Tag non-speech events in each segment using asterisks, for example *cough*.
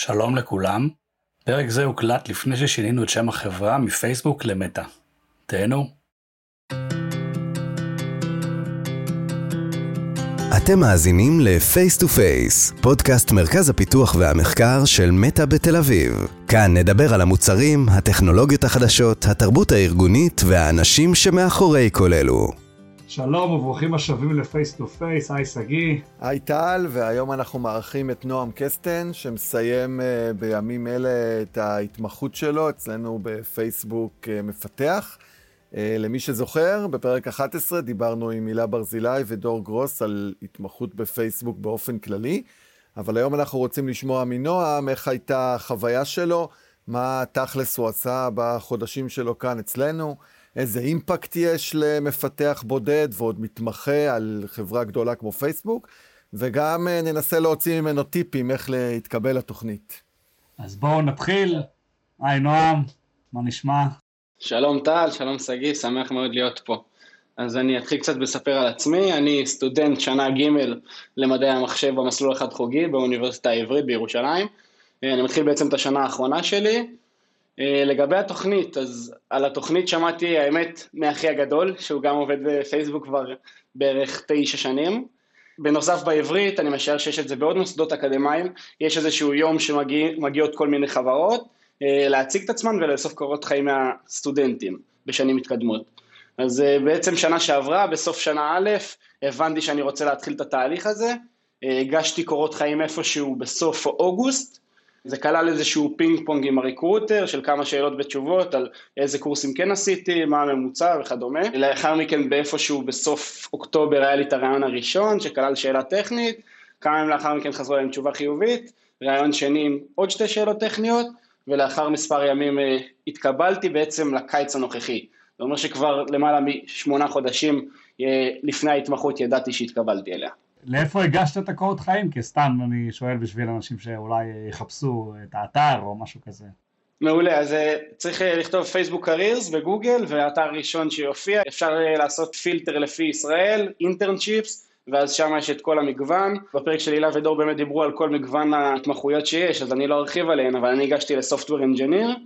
שלום לכולם, פרק זה הוקלט לפני ששינינו את שם החברה מפייסבוק למטא. תהנו. אתם מאזינים ל-Face to Face, פודקאסט מרכז הפיתוח והמחקר של מטא בתל אביב. כאן נדבר על המוצרים, הטכנולוגיות החדשות, התרבות הארגונית והאנשים שמאחורי כל אלו. שלום וברוכים השבים ל Face to Face, היי שגיא. היי טל, והיום אנחנו מארחים את נועם קסטן, שמסיים uh, בימים אלה את ההתמחות שלו אצלנו בפייסבוק uh, מפתח. Uh, למי שזוכר, בפרק 11 דיברנו עם הילה ברזילי ודור גרוס על התמחות בפייסבוק באופן כללי, אבל היום אנחנו רוצים לשמוע מנועם איך הייתה החוויה שלו, מה תכלס הוא עשה בחודשים שלו כאן אצלנו. איזה אימפקט יש למפתח בודד ועוד מתמחה על חברה גדולה כמו פייסבוק, וגם אה, ננסה להוציא ממנו טיפים איך להתקבל לתוכנית. אז בואו נתחיל. היי נועם, מה נשמע? שלום טל, שלום שגיא, שמח מאוד להיות פה. אז אני אתחיל קצת לספר על עצמי, אני סטודנט שנה ג' למדעי המחשב במסלול החד חוגי באוניברסיטה העברית בירושלים. אה, אני מתחיל בעצם את השנה האחרונה שלי, לגבי התוכנית, אז על התוכנית שמעתי האמת מאחי הגדול, שהוא גם עובד בפייסבוק כבר בערך תשע שנים. בנוסף בעברית, אני משער שיש את זה בעוד מוסדות אקדמיים, יש איזשהו יום שמגיעות כל מיני חברות אה, להציג את עצמן ולאסוף קורות חיים מהסטודנטים בשנים מתקדמות. אז אה, בעצם שנה שעברה, בסוף שנה א', הבנתי שאני רוצה להתחיל את התהליך הזה, הגשתי קורות חיים איפשהו בסוף אוגוסט, זה כלל איזשהו פינג פונג עם הריקרוטר של כמה שאלות ותשובות על איזה קורסים כן עשיתי, מה הממוצע וכדומה. לאחר מכן באיפשהו בסוף אוקטובר היה לי את הרעיון הראשון שכלל שאלה טכנית, כמה ימים לאחר מכן חזרו אליי תשובה חיובית, ראיון שני עם עוד שתי שאלות טכניות, ולאחר מספר ימים אה, התקבלתי בעצם לקיץ הנוכחי. זה אומר שכבר למעלה משמונה חודשים אה, לפני ההתמחות ידעתי שהתקבלתי אליה. לאיפה הגשת את הקורות חיים? כי סתם אני שואל בשביל אנשים שאולי יחפשו את האתר או משהו כזה. מעולה, אז אה, צריך אה, לכתוב Facebook Careers בגוגל, והאתר הראשון שיופיע, אפשר אה, לעשות פילטר לפי ישראל, internships, ואז שם יש את כל המגוון. בפרק של הילה ודור באמת דיברו על כל מגוון ההתמחויות שיש, אז אני לא ארחיב עליהן, אבל אני הגשתי ל software engineer,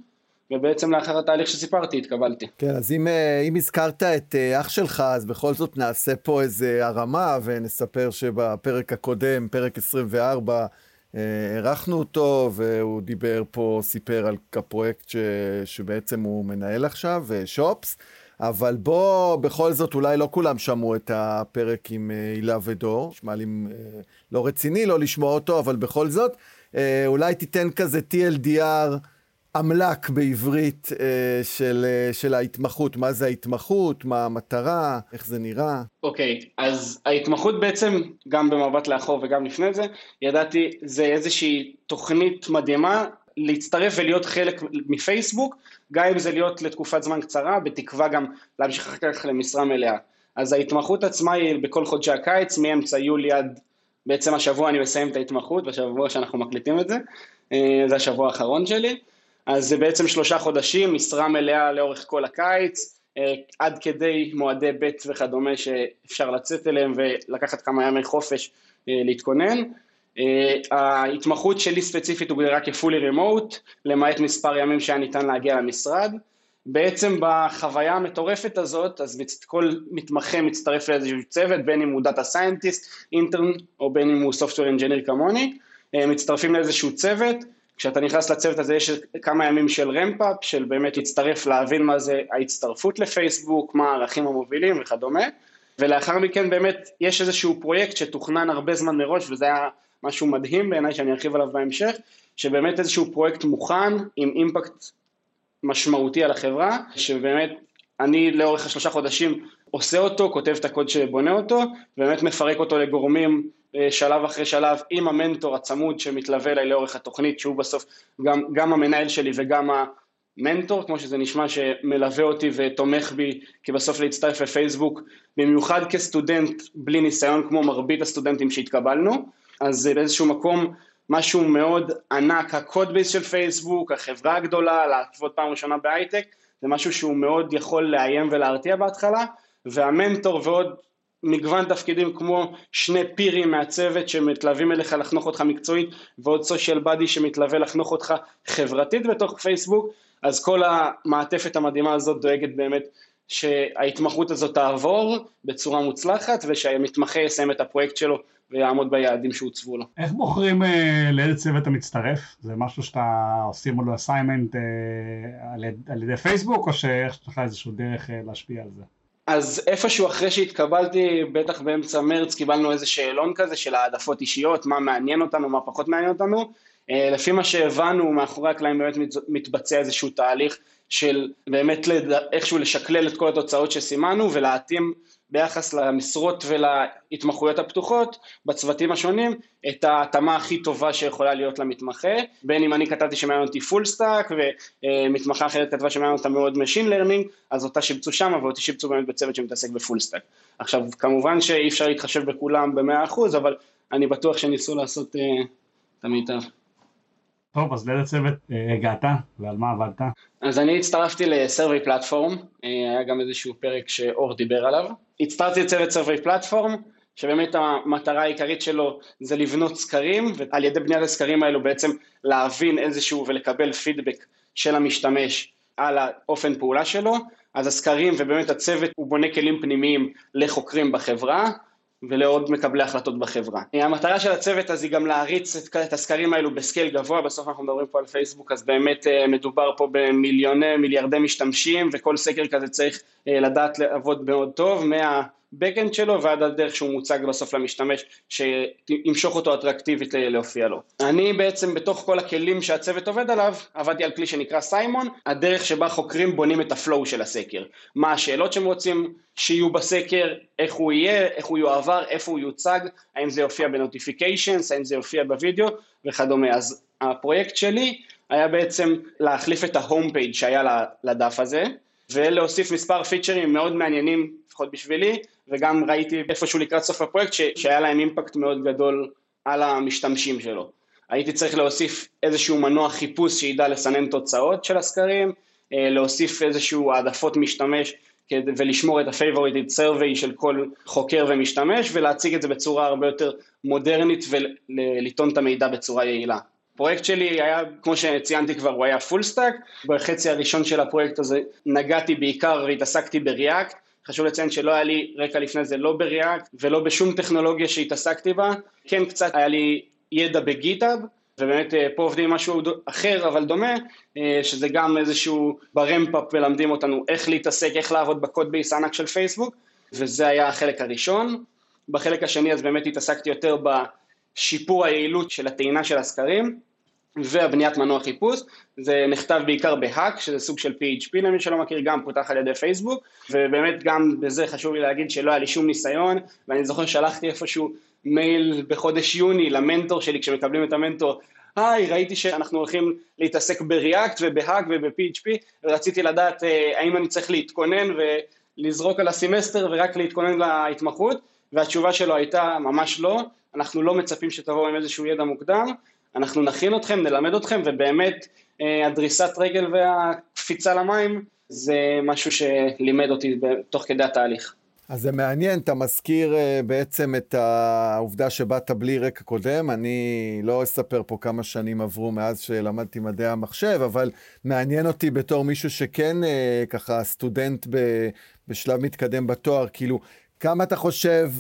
ובעצם לאחר התהליך שסיפרתי התקבלתי. כן, אז אם, אה, אם הזכרת את אה, אח שלך, אז בכל זאת נעשה פה איזה הרמה, ונספר שבפרק הקודם, פרק 24, אירחנו אותו, והוא דיבר פה, סיפר על הפרויקט ש, שבעצם הוא מנהל עכשיו, אה, שופס. אבל בוא, בכל זאת, אולי לא כולם שמעו את הפרק עם הילה ודור, נשמע לי לא רציני לא לשמוע אותו, אבל בכל זאת, אולי תיתן כזה TLDR אמל"ק בעברית אה, של, אה, של ההתמחות, מה זה ההתמחות, מה המטרה, איך זה נראה. אוקיי, okay, אז ההתמחות בעצם, גם במבט לאחור וגם לפני זה, ידעתי, זה איזושהי תוכנית מדהימה להצטרף ולהיות חלק מפייסבוק, גם אם זה להיות לתקופת זמן קצרה, בתקווה גם להמשיך אחר כך למשרה מלאה. אז ההתמחות עצמה היא בכל חודשי הקיץ, מאמצע יולי עד בעצם השבוע אני מסיים את ההתמחות, בשבוע שאנחנו מקליטים את זה, אה, זה השבוע האחרון שלי. אז זה בעצם שלושה חודשים, משרה מלאה לאורך כל הקיץ, אה, עד כדי מועדי ב' וכדומה שאפשר לצאת אליהם ולקחת כמה ימי חופש אה, להתכונן. אה, ההתמחות שלי ספציפית הוגדרה כ fully remote, למעט מספר ימים שהיה ניתן להגיע למשרד. בעצם בחוויה המטורפת הזאת, אז כל מתמחה מצטרף לאיזשהו צוות, בין אם הוא data scientist, intern, או בין אם הוא software engineer כמוני, מצטרפים לאיזשהו צוות, כשאתה נכנס לצוות הזה יש כמה ימים של ramp up, של באמת להצטרף, להבין מה זה ההצטרפות לפייסבוק, מה הערכים המובילים וכדומה, ולאחר מכן באמת יש איזשהו פרויקט שתוכנן הרבה זמן מראש, וזה היה משהו מדהים בעיניי שאני ארחיב עליו בהמשך, שבאמת איזשהו פרויקט מוכן עם אימפקט משמעותי על החברה, שבאמת אני לאורך השלושה חודשים עושה אותו, כותב את הקוד שבונה אותו, באמת מפרק אותו לגורמים אה, שלב אחרי שלב עם המנטור הצמוד שמתלווה אליי לאורך התוכנית, שהוא בסוף גם, גם המנהל שלי וגם המנטור, כמו שזה נשמע, שמלווה אותי ותומך בי, כי בסוף להצטרף לפייסבוק, במיוחד כסטודנט בלי ניסיון כמו מרבית הסטודנטים שהתקבלנו, אז זה באיזשהו מקום משהו מאוד ענק, ה code base של פייסבוק, החברה הגדולה, לעבוד פעם ראשונה בהייטק, זה משהו שהוא מאוד יכול לאיים ולהרתיע בהתחלה, והמנטור ועוד מגוון תפקידים כמו שני פירים מהצוות שמתלווים אליך לחנוך אותך מקצועית ועוד סושיאל בדי שמתלווה לחנוך אותך חברתית בתוך פייסבוק, אז כל המעטפת המדהימה הזאת דואגת באמת שההתמחות הזאת תעבור בצורה מוצלחת ושהמתמחה יסיים את הפרויקט שלו ויעמוד ביעדים שהוצבו לו. איך בוחרים אה, לאיזה צוות אתה מצטרף? זה משהו שאתה עושים לו אסיימנט אה, על, על ידי פייסבוק או שיש לך איזשהו דרך אה, להשפיע על זה? אז איפשהו אחרי שהתקבלתי, בטח באמצע מרץ, קיבלנו איזה שאלון כזה של העדפות אישיות, מה מעניין אותנו, מה פחות מעניין אותנו. אה, לפי מה שהבנו, מאחורי הקלעים באמת מתבצע איזשהו תהליך של באמת איכשהו לשקלל את כל התוצאות שסימנו ולהתאים ביחס למשרות ולהתמחויות הפתוחות בצוותים השונים את ההתאמה הכי טובה שיכולה להיות למתמחה בין אם אני כתבתי שמעניין אותי full stack ומתמחה אחרת כתבה שמעניין אותה מאוד machine learning אז אותה שיבצו שם ואותי שיבצו באמת בצוות שמתעסק ב full stack עכשיו כמובן שאי אפשר להתחשב בכולם במאה אחוז אבל אני בטוח שניסו לעשות אה, את המיטב טוב, אז לאיזה צוות אה, הגעת ועל מה עבדת? אז אני הצטרפתי ל Survey Platform, אה, היה גם איזשהו פרק שאור דיבר עליו. הצטרפתי לצוות Survey Platform, שבאמת המטרה העיקרית שלו זה לבנות סקרים, ועל ידי בניית הסקרים האלו בעצם להבין איזשהו ולקבל פידבק של המשתמש על האופן פעולה שלו. אז הסקרים ובאמת הצוות הוא בונה כלים פנימיים לחוקרים בחברה, ולעוד מקבלי החלטות בחברה. המטרה של הצוות אז היא גם להריץ את הסקרים האלו ב scale גבוה, בסוף אנחנו מדברים פה על פייסבוק, אז באמת אה, מדובר פה במיליוני, מיליארדי משתמשים, וכל סקר כזה צריך אה, לדעת לעבוד מאוד טוב, מה... backend שלו ועד הדרך שהוא מוצג בסוף למשתמש שימשוך אותו אטרקטיבית להופיע לו. אני בעצם בתוך כל הכלים שהצוות עובד עליו עבדתי על כלי שנקרא סיימון, הדרך שבה חוקרים בונים את ה flow של הסקר. מה השאלות שהם רוצים שיהיו בסקר, איך הוא יהיה, איך הוא יועבר, איפה הוא יוצג, האם זה יופיע ב notifications, האם זה יופיע בווידאו וכדומה. אז הפרויקט שלי היה בעצם להחליף את ה home page שהיה לדף הזה ולהוסיף מספר פיצ'רים מאוד מעניינים, לפחות בשבילי, וגם ראיתי איפשהו לקראת סוף הפרויקט ש, שהיה להם impact מאוד גדול על המשתמשים שלו. הייתי צריך להוסיף איזשהו מנוע חיפוש שידע לסנן תוצאות של הסקרים, אה, להוסיף איזשהו העדפות משתמש ולשמור את ה-Favorited Survey של כל חוקר ומשתמש ולהציג את זה בצורה הרבה יותר מודרנית ולטעון את המידע בצורה יעילה. הפרויקט שלי היה, כמו שציינתי כבר, הוא היה full stack, בחצי הראשון של הפרויקט הזה נגעתי בעיקר והתעסקתי ב React, חשוב לציין שלא היה לי רקע לפני זה לא ב React ולא בשום טכנולוגיה שהתעסקתי בה, כן קצת היה לי ידע ב GitHub, ובאמת אה, פה עובדים משהו אחר אבל דומה, אה, שזה גם איזשהו ב ramp-up ומלמדים אותנו איך להתעסק, איך לעבוד ב code base ענק של פייסבוק, וזה היה החלק הראשון. בחלק השני אז באמת התעסקתי יותר בשיפור היעילות של הטעינה של הסקרים, והבניית מנוע חיפוש, זה נכתב בעיקר ב Hack, שזה סוג של PHP למי שלא מכיר, גם פותח על ידי פייסבוק, ובאמת גם בזה חשוב לי להגיד שלא היה לי שום ניסיון, ואני זוכר שלחתי איפשהו מייל בחודש יוני למנטור שלי, כשמקבלים את המנטור, היי, ראיתי שאנחנו הולכים להתעסק ב React וב Hack וב-PHP, ורציתי לדעת אה, האם אני צריך להתכונן ולזרוק על הסמסטר ורק להתכונן להתמחות, והתשובה שלו הייתה ממש לא, אנחנו לא מצפים שתבואו עם איזשהו ידע מוקדם, אנחנו נכין אתכם, נלמד אתכם, ובאמת אה, הדריסת רגל והקפיצה למים זה משהו שלימד אותי תוך כדי התהליך. אז זה מעניין, אתה מזכיר אה, בעצם את העובדה שבאת בלי רקע קודם. אני לא אספר פה כמה שנים עברו מאז שלמדתי מדעי המחשב, אבל מעניין אותי בתור מישהו שכן אה, ככה סטודנט בשלב מתקדם בתואר, כאילו, כמה אתה חושב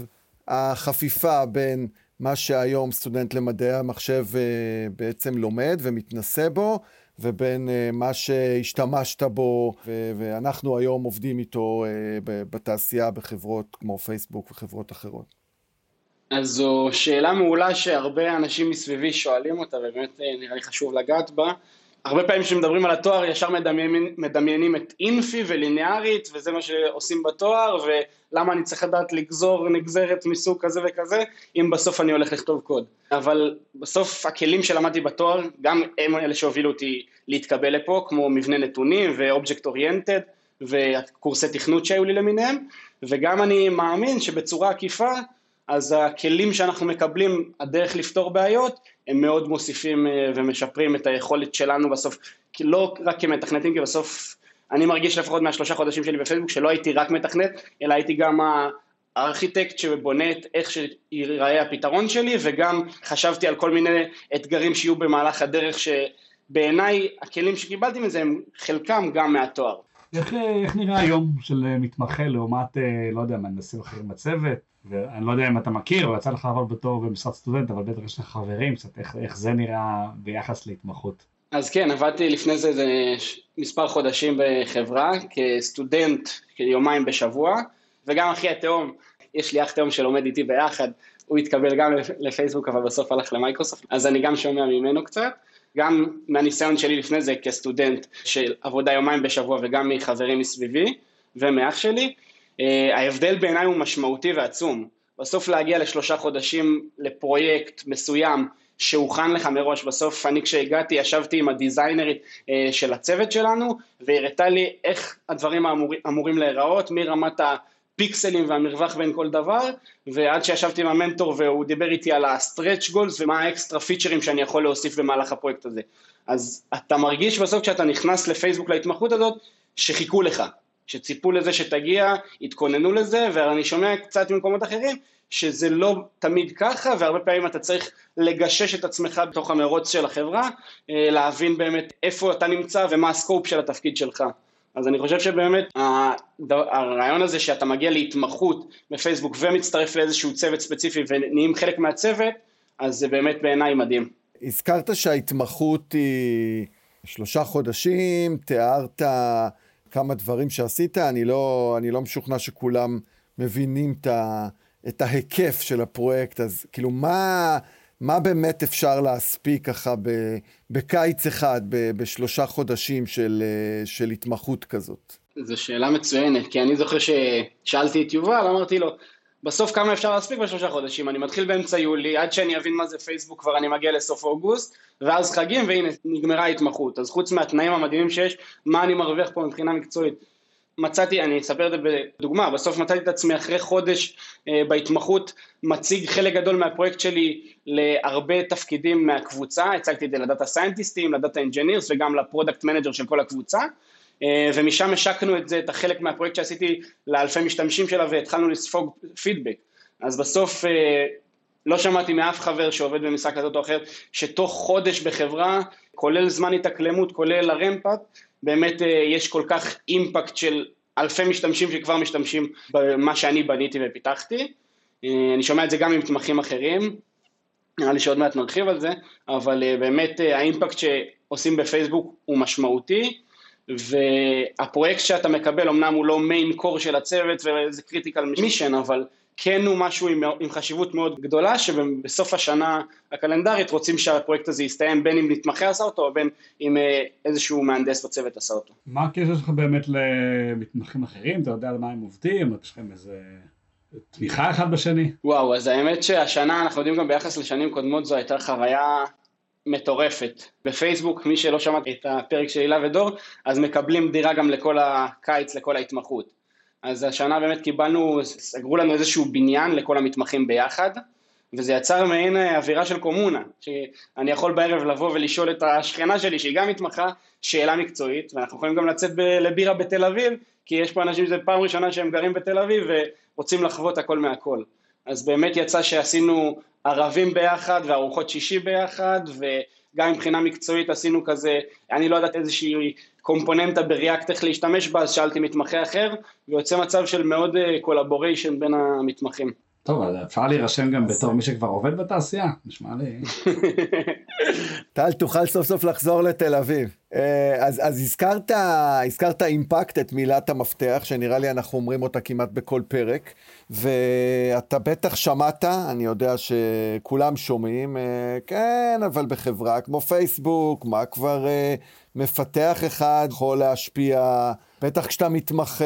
החפיפה בין מה שהיום סטודנט למדעי המחשב אה, בעצם לומד ומתנסה בו, ובין אה, מה שהשתמשת בו, ואנחנו היום עובדים איתו אה, בתעשייה בחברות כמו פייסבוק וחברות אחרות. אז זו שאלה מעולה שהרבה אנשים מסביבי שואלים אותה, ובאמת נראה לי חשוב לגעת בה. הרבה פעמים כשמדברים על התואר ישר מדמיינים, מדמיינים את אינפי וליניארית וזה מה שעושים בתואר ולמה אני צריך לדעת לגזור נגזרת מסוג כזה וכזה אם בסוף אני הולך לכתוב קוד. אבל בסוף הכלים שלמדתי בתואר גם הם אלה שהובילו אותי להתקבל לפה כמו מבנה נתונים ואובייקט אוריינטד וקורסי תכנות שהיו לי למיניהם וגם אני מאמין שבצורה עקיפה אז הכלים שאנחנו מקבלים, הדרך לפתור בעיות, הם מאוד מוסיפים אה, ומשפרים את היכולת שלנו בסוף, כי לא רק כמתכנתים, כי בסוף אני מרגיש לפחות מהשלושה חודשים שלי בפייסבוק שלא הייתי רק מתכנת, אלא הייתי גם הארכיטקט שבונה את איך שיראה הפתרון שלי, וגם חשבתי על כל מיני אתגרים שיהיו במהלך הדרך, שבעיניי הכלים שקיבלתי מזה הם חלקם גם מהתואר. איך, איך נראה היום של מתמחה לעומת, לא יודע, מהנדסים אחרים בצוות? ואני לא יודע אם אתה מכיר, או יצא לך לעבוד בתור במשרד סטודנט, אבל בטח יש לך חברים קצת, איך, זה נראה ביחס להתמחות. אז כן, עבדתי לפני זה, זה מספר חודשים בחברה, כסטודנט, כיומיים בשבוע, וגם אחי התאום, יש לי אח תאום שלומד איתי ביחד, הוא התקבל גם לפייסבוק, אבל בסוף הלך למייקרוסופט, אז אני גם שומע ממנו קצת. גם מהניסיון שלי לפני זה כסטודנט של עבודה יומיים בשבוע וגם מחברים מסביבי ומאח שלי, אה, ההבדל בעיניי הוא משמעותי ועצום. בסוף להגיע לשלושה חודשים לפרויקט מסוים שהוכן לך מראש, בסוף אני כשהגעתי ישבתי עם הדיזיינרית אה, של הצוות שלנו והראתה לי איך הדברים אמור, אמורים להיראות מרמת הפיקסלים והמרווח בין כל דבר ועד שישבתי עם המנטור והוא דיבר איתי על ה-stretch goals ומה האקסטרה פיצ'רים שאני יכול להוסיף במהלך הפרויקט הזה. אז אתה מרגיש בסוף כשאתה נכנס לפייסבוק להתמחות הזאת שחיכו לך, שציפו לזה שתגיע, התכוננו לזה, ואני שומע קצת ממקומות אחרים שזה לא תמיד ככה, והרבה פעמים אתה צריך לגשש את עצמך בתוך המרוץ של החברה, אה, להבין באמת איפה אתה נמצא ומה הסקופ של התפקיד שלך. אז אני חושב שבאמת הרעיון הזה שאתה מגיע להתמחות בפייסבוק ומצטרף לאיזשהו צוות ספציפי ונהיים חלק מהצוות, אז זה באמת בעיניי מדהים. הזכרת שההתמחות היא שלושה חודשים, תיארת כמה דברים שעשית, אני לא, אני לא משוכנע שכולם מבינים את, ה, את ההיקף של הפרויקט, אז כאילו מה, מה באמת אפשר להספיק ככה ב, בקיץ אחד, ב, בשלושה חודשים של, של התמחות כזאת? זו שאלה מצוינת, כי אני זוכר ששאלתי את יובל, אמרתי לו, בסוף כמה אפשר להספיק בשלושה חודשים, אני מתחיל באמצע יולי, עד שאני אבין מה זה פייסבוק כבר אני מגיע לסוף אוגוסט, ואז חגים והנה נגמרה ההתמחות, אז חוץ מהתנאים המדהימים שיש, מה אני מרוויח פה מבחינה מקצועית? מצאתי, אני אספר את זה בדוגמה, בסוף מצאתי את עצמי אחרי חודש אה, בהתמחות, מציג חלק גדול מהפרויקט שלי להרבה תפקידים מהקבוצה, הצגתי את זה ל data סיינטיסטים, ל data engineers וגם ל product manager של כל הקבוצה, אה, ומשם השקנו את זה, את החלק מהפרויקט שעשיתי לאלפי משתמשים שלה והתחלנו לספוג פידבק. אז בסוף אה, לא שמעתי מאף חבר שעובד במשחק כזאת או אחר, שתוך חודש בחברה, כולל זמן התאקלמות, כולל הרמפאפ, באמת אה, יש כל כך אימפקט של אלפי משתמשים שכבר משתמשים במה שאני בניתי ופיתחתי. אני שומע את זה גם ממתמחים אחרים, נראה לי שעוד מעט נרחיב על זה, אבל באמת האימפקט שעושים בפייסבוק הוא משמעותי. והפרויקט שאתה מקבל אמנם הוא לא main core של הצוות וזה critical mission אבל כן הוא משהו עם, עם חשיבות מאוד גדולה שבסוף השנה הקלנדרית רוצים שהפרויקט הזה יסתיים בין אם מתמחה עשה אותו או בין אם אה, איזשהו מהנדס בצוות עשה אותו. מה הקשר שלך באמת למתמחים אחרים? אתה יודע על מה הם עובדים? יש לכם איזה תמיכה אחד בשני? וואו אז האמת שהשנה אנחנו יודעים גם ביחס לשנים קודמות זו הייתה חוויה מטורפת. בפייסבוק, מי שלא שמע את הפרק של הילה ודור, אז מקבלים דירה גם לכל הקיץ, לכל ההתמחות. אז השנה באמת קיבלנו, סגרו לנו איזשהו בניין לכל המתמחים ביחד, וזה יצר מעין אווירה של קומונה, שאני יכול בערב לבוא ולשאול את השכנה שלי, שהיא גם מתמחה, שאלה מקצועית, ואנחנו יכולים גם לצאת ב- לבירה בתל אביב, כי יש פה אנשים שזו פעם ראשונה שהם גרים בתל אביב ורוצים לחוות הכל מהכל. אז באמת יצא שעשינו ערבים ביחד וארוחות שישי ביחד, וגם מבחינה מקצועית עשינו כזה, אני לא יודעת איזושהי קומפוננטה ב React איך להשתמש בה, אז שאלתי מתמחה אחר, ויוצא מצב של מאוד collaboration אה, בין המתמחים. טוב, אז אפשר להירשם גם בתור מי שכבר עובד בתעשייה, נשמע לי. *laughs* טל, תוכל סוף סוף לחזור לתל אביב. אה, אז, אז הזכרת, הזכרת impact, את מילת המפתח, שנראה לי אנחנו אומרים אותה כמעט בכל פרק, ואתה בטח שמעת, אני יודע שכולם שומעים, אה, כן, אבל בחברה כמו פייסבוק, מה כבר אה, מפתח אחד יכול להשפיע, בטח כשאתה מתמחה,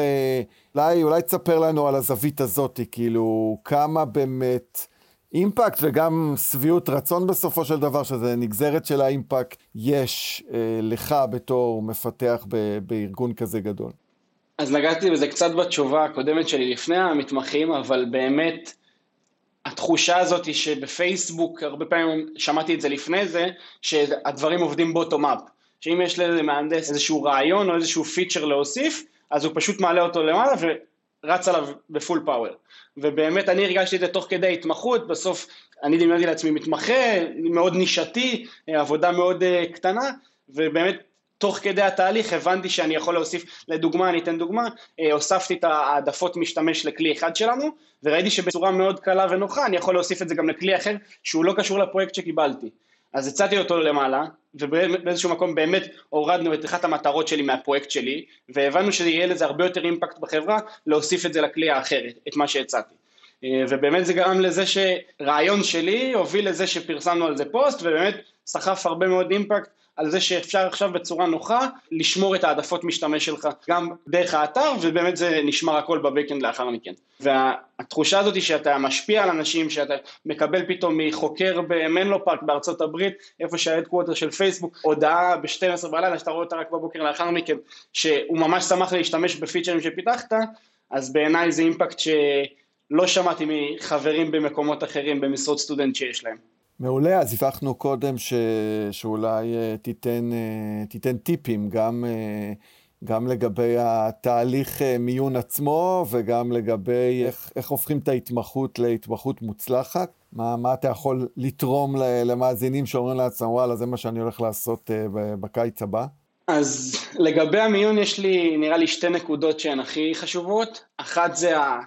אולי, אולי תספר לנו על הזווית הזאת, כאילו, כמה באמת... אימפקט וגם שביעות רצון בסופו של דבר, שזה נגזרת של האימפקט, יש אה, לך בתור מפתח ב, בארגון כזה גדול. אז נגעתי בזה קצת בתשובה הקודמת שלי לפני המתמחים, אבל באמת התחושה הזאת היא שבפייסבוק, הרבה פעמים שמעתי את זה לפני זה, שהדברים עובדים בוטום אפ. שאם יש למהנדס איזשהו רעיון או איזשהו פיצ'ר להוסיף, אז הוא פשוט מעלה אותו למעלה רץ עליו בפול פאוור. ובאמת אני הרגשתי את זה תוך כדי התמחות, בסוף אני דמיינתי לעצמי מתמחה, מאוד נישתי, עבודה מאוד אה, קטנה, ובאמת תוך כדי התהליך הבנתי שאני יכול להוסיף, לדוגמה, אני אתן דוגמה, אה, הוספתי את העדפות משתמש לכלי אחד שלנו, וראיתי שבצורה מאוד קלה ונוחה אני יכול להוסיף את זה גם לכלי אחר שהוא לא קשור לפרויקט שקיבלתי. אז הצעתי אותו למעלה, ובאיזשהו מקום באמת הורדנו את אחת המטרות שלי מהפרויקט שלי, והבנו שיהיה לזה הרבה יותר אימפקט בחברה, להוסיף את זה לכלי האחר, את מה שהצעתי. אה, ובאמת זה גרם לזה שרעיון שלי הוביל לזה שפרסמנו על זה פוסט, ובאמת סחף הרבה מאוד impact על זה שאפשר עכשיו בצורה נוחה לשמור את העדפות משתמש שלך גם דרך האתר ובאמת זה נשמר הכל ב backend לאחר מכן. והתחושה הזאת היא שאתה משפיע על אנשים, שאתה מקבל פתאום מחוקר במנלו פארק בארצות הברית, איפה שה headquarter של פייסבוק, הודעה ב-12 בלילה שאתה רואה אותה רק בבוקר לאחר מכן, שהוא ממש שמח להשתמש בפיצ'רים שפיתחת, אז בעיניי זה impact שלא שמעתי מחברים במקומות אחרים במשרות סטודנט שיש להם. מעולה, אז הבטחנו קודם ש... שאולי אה, תיתן, אה, תיתן טיפים גם, אה, גם לגבי התהליך מיון עצמו וגם לגבי איך, איך הופכים את ההתמחות להתמחות מוצלחת. מה, מה אתה יכול לתרום למאזינים שאומרים לעצמם, וואלה, זה מה שאני הולך לעשות בקיץ הבא? אז לגבי המיון יש לי, נראה לי, שתי נקודות שהן הכי חשובות. אחת זה ה...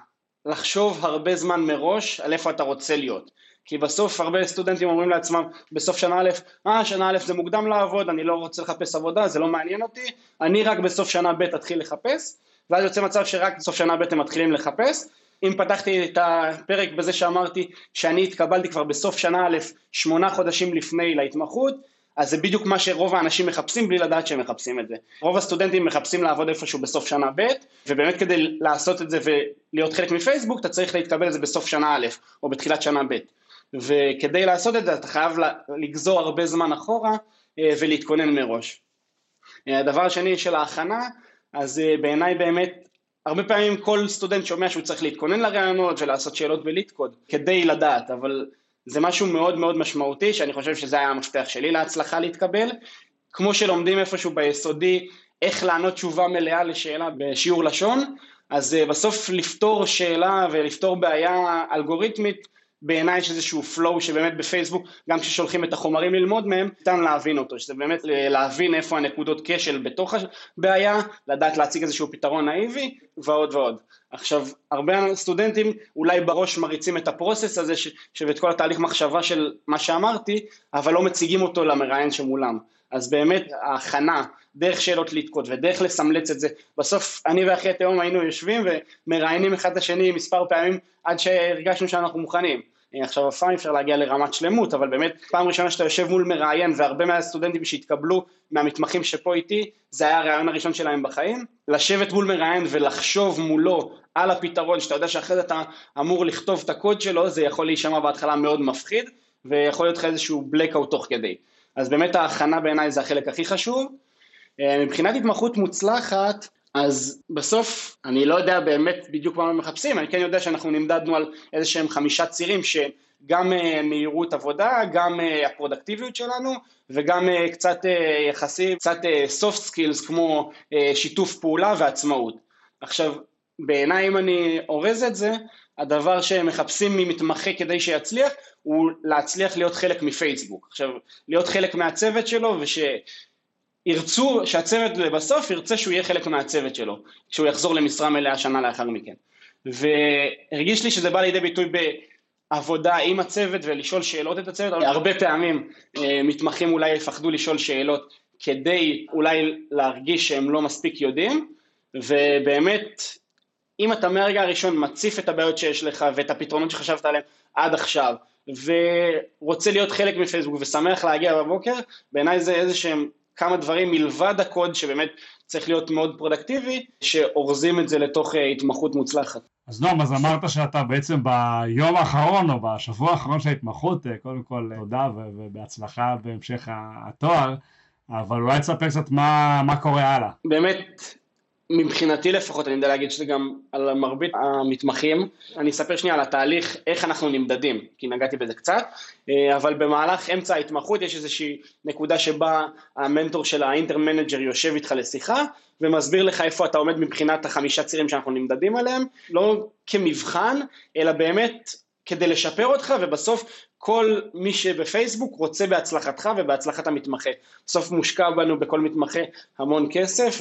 לחשוב הרבה זמן מראש על איפה אתה רוצה להיות. כי בסוף הרבה סטודנטים אומרים לעצמם בסוף שנה א', אה שנה א' זה מוקדם לעבוד, אני לא רוצה לחפש עבודה, זה לא מעניין אותי, אני רק בסוף שנה ב' אתחיל לחפש, ואז יוצא מצב שרק בסוף שנה ב' הם מתחילים לחפש. אם פתחתי את הפרק בזה שאמרתי שאני התקבלתי כבר בסוף שנה א', שמונה חודשים לפני להתמחות, אז זה בדיוק מה שרוב האנשים מחפשים בלי לדעת שהם מחפשים את זה. רוב הסטודנטים מחפשים לעבוד איפשהו בסוף שנה ב', ובאמת כדי לעשות את זה ולהיות חלק מפייסבוק, אתה צריך להתקבל את זה בסוף שנה א', או בתחילת שנה ב'. וכדי לעשות את זה אתה חייב לגזור הרבה זמן אחורה אה, ולהתכונן מראש. אה, הדבר השני של ההכנה, אז אה, בעיניי באמת הרבה פעמים כל סטודנט שומע שהוא צריך להתכונן לרעיונות ולעשות שאלות בליטקוד כדי לדעת, אבל זה משהו מאוד מאוד משמעותי שאני חושב שזה היה המפתח שלי להצלחה להתקבל. כמו שלומדים איפשהו ביסודי איך לענות תשובה מלאה לשאלה בשיעור לשון, אז בסוף לפתור שאלה ולפתור בעיה אלגוריתמית בעיניי יש איזשהו flow שבאמת בפייסבוק, גם כששולחים את החומרים ללמוד מהם, ניתן להבין אותו, שזה באמת להבין איפה הנקודות כשל בתוך הבעיה, לדעת להציג איזשהו פתרון נאיבי, ועוד ועוד. עכשיו, הרבה סטודנטים אולי בראש מריצים את הפרוסס הזה, ש... ואת כל התהליך מחשבה של מה שאמרתי, אבל לא מציגים אותו למראיין שמולם. אז באמת ההכנה, דרך שאלות לתקוד ודרך לסמלץ את זה, בסוף אני ואחי התהום היינו יושבים ומראיינים אחד את השני מספר פעמים עד שהרגשנו שאנחנו מוכנים. עכשיו אף פעם אפשר להגיע לרמת שלמות, אבל באמת פעם ראשונה שאתה יושב מול מראיין והרבה מהסטודנטים שהתקבלו מהמתמחים שפה איתי, זה היה הרעיון הראשון שלהם בחיים, לשבת מול מראיין ולחשוב מולו על הפתרון, שאתה יודע שאחרי זה אתה אמור לכתוב את הקוד שלו, זה יכול להישמע בהתחלה מאוד מפחיד, ויכול להיות לך איזשהו blackout תוך כדי. אז באמת ההכנה בעיניי זה החלק הכי חשוב. אה, מבחינת התמחות מוצלחת, אז בסוף אני לא יודע באמת בדיוק מה מחפשים, אני כן יודע שאנחנו נמדדנו על איזה שהם חמישה צירים שגם אה, מהירות עבודה, גם אה, הפרודקטיביות שלנו וגם קצת יחסי, קצת soft skills כמו שיתוף פעולה ועצמאות. עכשיו בעיניי אם אני אורז את זה, הדבר שהם מחפשים ממתמחה כדי שיצליח הוא להצליח להיות חלק מפייסבוק. עכשיו, להיות חלק מהצוות שלו ושירצו, שהצוות בסוף ירצה שהוא יהיה חלק מהצוות שלו, כשהוא יחזור למשרה מלאה שנה לאחר מכן. והרגיש לי שזה בא לידי ביטוי בעבודה עם הצוות ולשאול שאלות את הצוות, הרבה פעמים אה, מתמחים אולי יפחדו לשאול שאלות כדי אולי להרגיש שהם לא מספיק יודעים, ובאמת אם אתה מהרגע הראשון מציף את הבעיות שיש לך ואת הפתרונות שחשבת עליהם עד עכשיו ורוצה להיות חלק מפייסבוק ושמח להגיע בבוקר, בעיניי זה איזה שהם כמה דברים מלבד הקוד שבאמת צריך להיות מאוד פרודקטיבי, שאורזים את זה לתוך אה, התמחות מוצלחת. אז נועם, אז אמרת שאתה בעצם ביום האחרון או בשבוע האחרון של ההתמחות, אה, קודם כל תודה ובהצלחה בהמשך התואר, אבל אולי תספר קצת מה, מה קורה הלאה. באמת, מבחינתי לפחות, אני יודע להגיד שזה גם על מרבית המתמחים. אני אספר שנייה על התהליך, איך אנחנו נמדדים, כי נגעתי בזה קצת, אה, אבל במהלך אמצע ההתמחות יש איזושהי נקודה שבה המנטור של ה intern manager יושב איתך לשיחה, ומסביר לך איפה אתה עומד מבחינת החמישה צירים שאנחנו נמדדים עליהם, לא כמבחן, אלא באמת כדי לשפר אותך, ובסוף כל מי שבפייסבוק רוצה בהצלחתך ובהצלחת המתמחה. בסוף מושקע בנו בכל מתמחה המון כסף,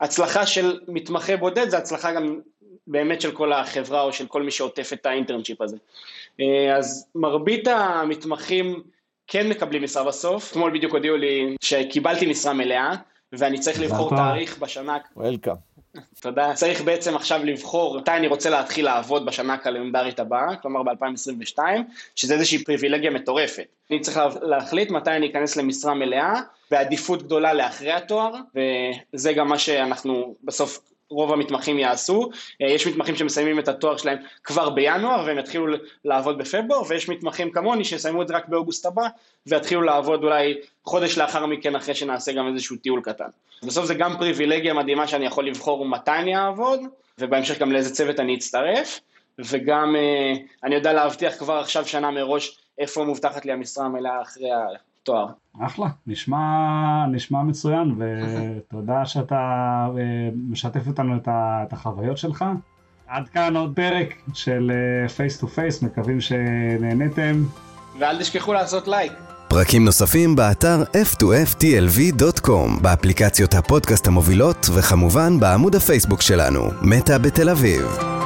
והצלחה של מתמחה בודד זה הצלחה גם באמת של כל החברה או של כל מי שעוטף את האינטרנצ'יפ הזה. אה, אז מרבית המתמחים כן מקבלים משרה בסוף, אתמול בדיוק הודיעו לי שקיבלתי משרה מלאה, ואני צריך לבחור תאריך בשנה... וולקאם. תודה. צריך בעצם עכשיו לבחור מתי אני רוצה להתחיל לעבוד בשנה הקלנדרית הבאה, כלומר ב-2022, שזה איזושהי פריבילגיה מטורפת. אני צריך להחליט מתי אני אכנס למשרה מלאה, בעדיפות גדולה לאחרי התואר, וזה גם מה שאנחנו בסוף רוב המתמחים יעשו. אה, יש מתמחים שמסיימים את התואר שלהם כבר בינואר והם יתחילו לעבוד בפברואר, ויש מתמחים כמוני שיסיימו את זה רק באוגוסט הבא ויתחילו לעבוד אולי חודש לאחר מכן אחרי שנעשה גם איזשהו טיול קטן. בסוף זה גם פריבילגיה מדהימה שאני יכול לבחור מתי אני אעבוד, ובהמשך גם לאיזה צוות אני אצטרף, וגם אה, אני יודע להבטיח כבר עכשיו שנה מראש איפה מובטחת לי המשרה המלאה אחרי התואר. אחלה, נשמע, נשמע מצוין, ותודה שאתה אה, משתף אותנו את החוויות שלך. עד כאן עוד פרק של Face to Face, מקווים שנהניתם. ואל תשכחו לעשות לייק. פרקים נוספים באתר f2ftlv.com, באפליקציות הפודקאסט המובילות, וכמובן בעמוד הפייסבוק שלנו, מטא בתל אביב.